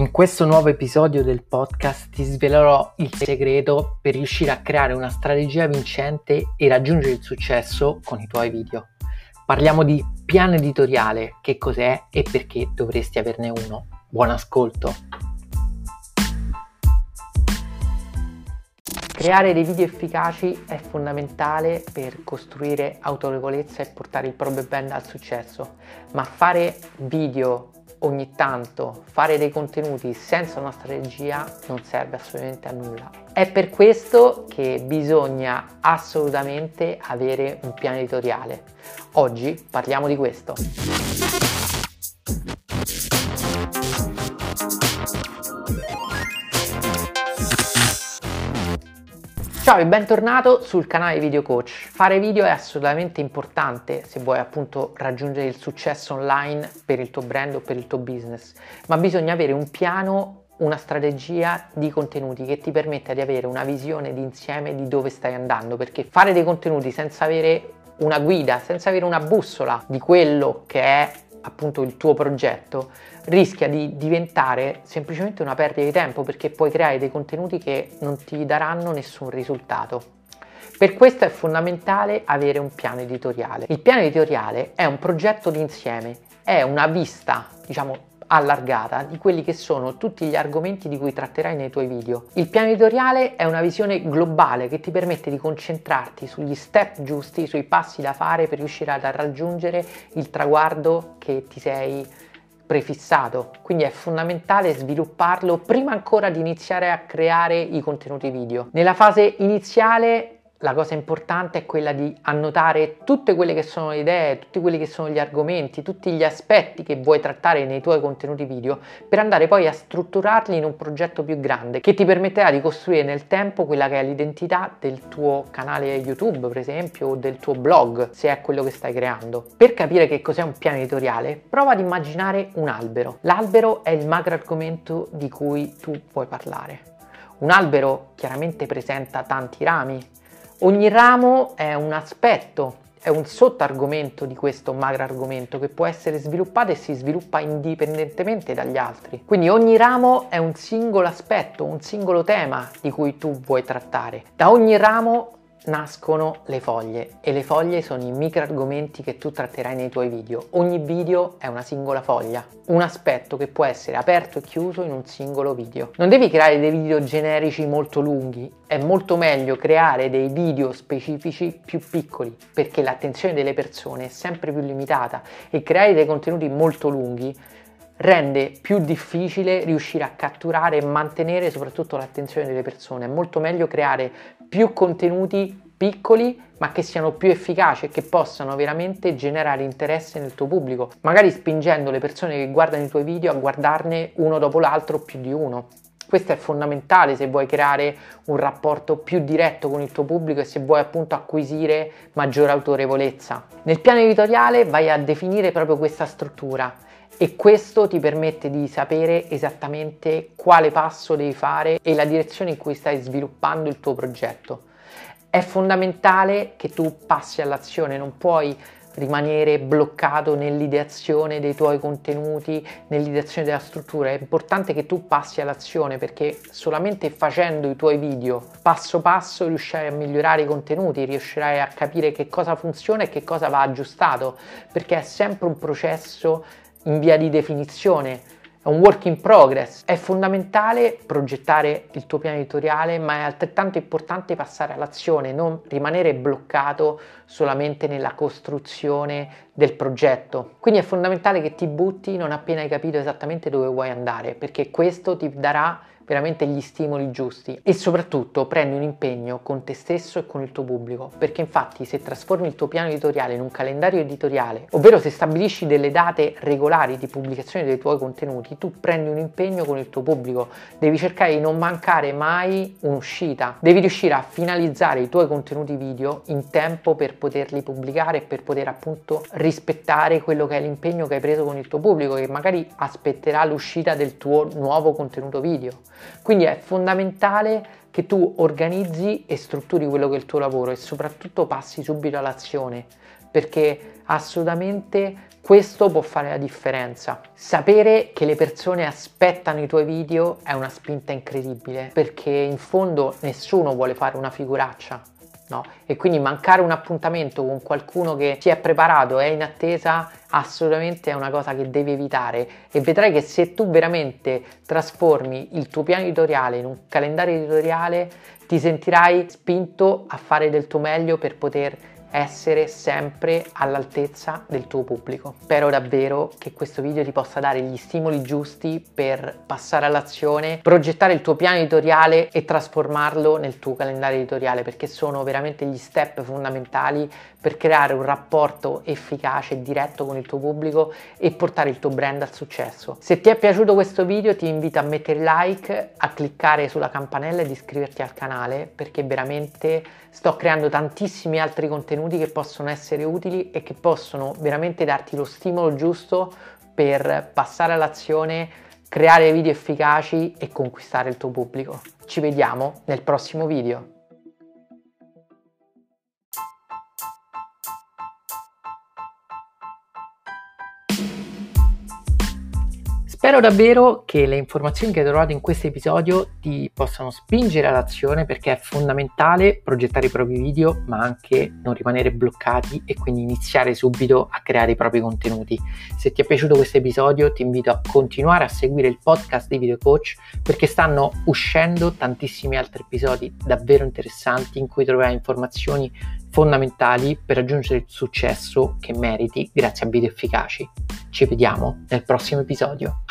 In questo nuovo episodio del podcast ti svelerò il segreto per riuscire a creare una strategia vincente e raggiungere il successo con i tuoi video. Parliamo di piano editoriale, che cos'è e perché dovresti averne uno. Buon ascolto! Creare dei video efficaci è fondamentale per costruire autorevolezza e portare il proprio brand al successo, ma fare video ogni tanto fare dei contenuti senza una strategia non serve assolutamente a nulla. È per questo che bisogna assolutamente avere un piano editoriale. Oggi parliamo di questo. Ciao e bentornato sul canale Video Coach. Fare video è assolutamente importante se vuoi appunto raggiungere il successo online per il tuo brand o per il tuo business, ma bisogna avere un piano, una strategia di contenuti che ti permetta di avere una visione d'insieme di dove stai andando, perché fare dei contenuti senza avere una guida, senza avere una bussola di quello che è appunto il tuo progetto rischia di diventare semplicemente una perdita di tempo perché puoi creare dei contenuti che non ti daranno nessun risultato. Per questo è fondamentale avere un piano editoriale. Il piano editoriale è un progetto d'insieme, è una vista, diciamo, allargata di quelli che sono tutti gli argomenti di cui tratterai nei tuoi video. Il piano editoriale è una visione globale che ti permette di concentrarti sugli step giusti, sui passi da fare per riuscire a raggiungere il traguardo che ti sei prefissato, quindi è fondamentale svilupparlo prima ancora di iniziare a creare i contenuti video. Nella fase iniziale la cosa importante è quella di annotare tutte quelle che sono le idee, tutti quelli che sono gli argomenti, tutti gli aspetti che vuoi trattare nei tuoi contenuti video per andare poi a strutturarli in un progetto più grande che ti permetterà di costruire nel tempo quella che è l'identità del tuo canale YouTube, per esempio, o del tuo blog, se è quello che stai creando. Per capire che cos'è un piano editoriale, prova ad immaginare un albero. L'albero è il macro argomento di cui tu puoi parlare. Un albero chiaramente presenta tanti rami, Ogni ramo è un aspetto, è un sottoargomento di questo macro argomento che può essere sviluppato e si sviluppa indipendentemente dagli altri. Quindi ogni ramo è un singolo aspetto, un singolo tema di cui tu vuoi trattare. Da ogni ramo nascono le foglie e le foglie sono i micro argomenti che tu tratterai nei tuoi video. Ogni video è una singola foglia, un aspetto che può essere aperto e chiuso in un singolo video. Non devi creare dei video generici molto lunghi, è molto meglio creare dei video specifici più piccoli perché l'attenzione delle persone è sempre più limitata e creare dei contenuti molto lunghi rende più difficile riuscire a catturare e mantenere soprattutto l'attenzione delle persone. È molto meglio creare più contenuti piccoli ma che siano più efficaci e che possano veramente generare interesse nel tuo pubblico, magari spingendo le persone che guardano i tuoi video a guardarne uno dopo l'altro più di uno. Questo è fondamentale se vuoi creare un rapporto più diretto con il tuo pubblico e se vuoi appunto acquisire maggiore autorevolezza. Nel piano editoriale vai a definire proprio questa struttura e questo ti permette di sapere esattamente quale passo devi fare e la direzione in cui stai sviluppando il tuo progetto. È fondamentale che tu passi all'azione, non puoi rimanere bloccato nell'ideazione dei tuoi contenuti, nell'ideazione della struttura. È importante che tu passi all'azione perché solamente facendo i tuoi video passo passo riuscirai a migliorare i contenuti, riuscirai a capire che cosa funziona e che cosa va aggiustato, perché è sempre un processo in via di definizione, è un work in progress. È fondamentale progettare il tuo piano editoriale, ma è altrettanto importante passare all'azione, non rimanere bloccato solamente nella costruzione del progetto. Quindi è fondamentale che ti butti non appena hai capito esattamente dove vuoi andare, perché questo ti darà veramente gli stimoli giusti. E soprattutto prendi un impegno con te stesso e con il tuo pubblico, perché infatti se trasformi il tuo piano editoriale in un calendario editoriale, ovvero se stabilisci delle date regolari di pubblicazione dei tuoi contenuti, tu prendi un impegno con il tuo pubblico, devi cercare di non mancare mai un'uscita, devi riuscire a finalizzare i tuoi contenuti video in tempo per poterli pubblicare e per poter appunto rispettare quello che è l'impegno che hai preso con il tuo pubblico che magari aspetterà l'uscita del tuo nuovo contenuto video. Quindi è fondamentale che tu organizzi e strutturi quello che è il tuo lavoro e soprattutto passi subito all'azione. perché assolutamente questo può fare la differenza. Sapere che le persone aspettano i tuoi video è una spinta incredibile perché in fondo nessuno vuole fare una figuraccia. No? E quindi mancare un appuntamento con qualcuno che si è preparato e è in attesa assolutamente è una cosa che devi evitare e vedrai che se tu veramente trasformi il tuo piano editoriale in un calendario editoriale ti sentirai spinto a fare del tuo meglio per poter essere sempre all'altezza del tuo pubblico. Spero davvero che questo video ti possa dare gli stimoli giusti per passare all'azione, progettare il tuo piano editoriale e trasformarlo nel tuo calendario editoriale perché sono veramente gli step fondamentali per creare un rapporto efficace e diretto con il tuo pubblico e portare il tuo brand al successo. Se ti è piaciuto questo video ti invito a mettere like, a cliccare sulla campanella ed iscriverti al canale perché veramente sto creando tantissimi altri contenuti che possono essere utili e che possono veramente darti lo stimolo giusto per passare all'azione, creare video efficaci e conquistare il tuo pubblico. Ci vediamo nel prossimo video. Spero davvero che le informazioni che hai trovato in questo episodio ti possano spingere all'azione perché è fondamentale progettare i propri video ma anche non rimanere bloccati e quindi iniziare subito a creare i propri contenuti. Se ti è piaciuto questo episodio ti invito a continuare a seguire il podcast di Video Coach perché stanno uscendo tantissimi altri episodi davvero interessanti in cui troverai informazioni fondamentali per raggiungere il successo che meriti grazie a video efficaci. Ci vediamo nel prossimo episodio.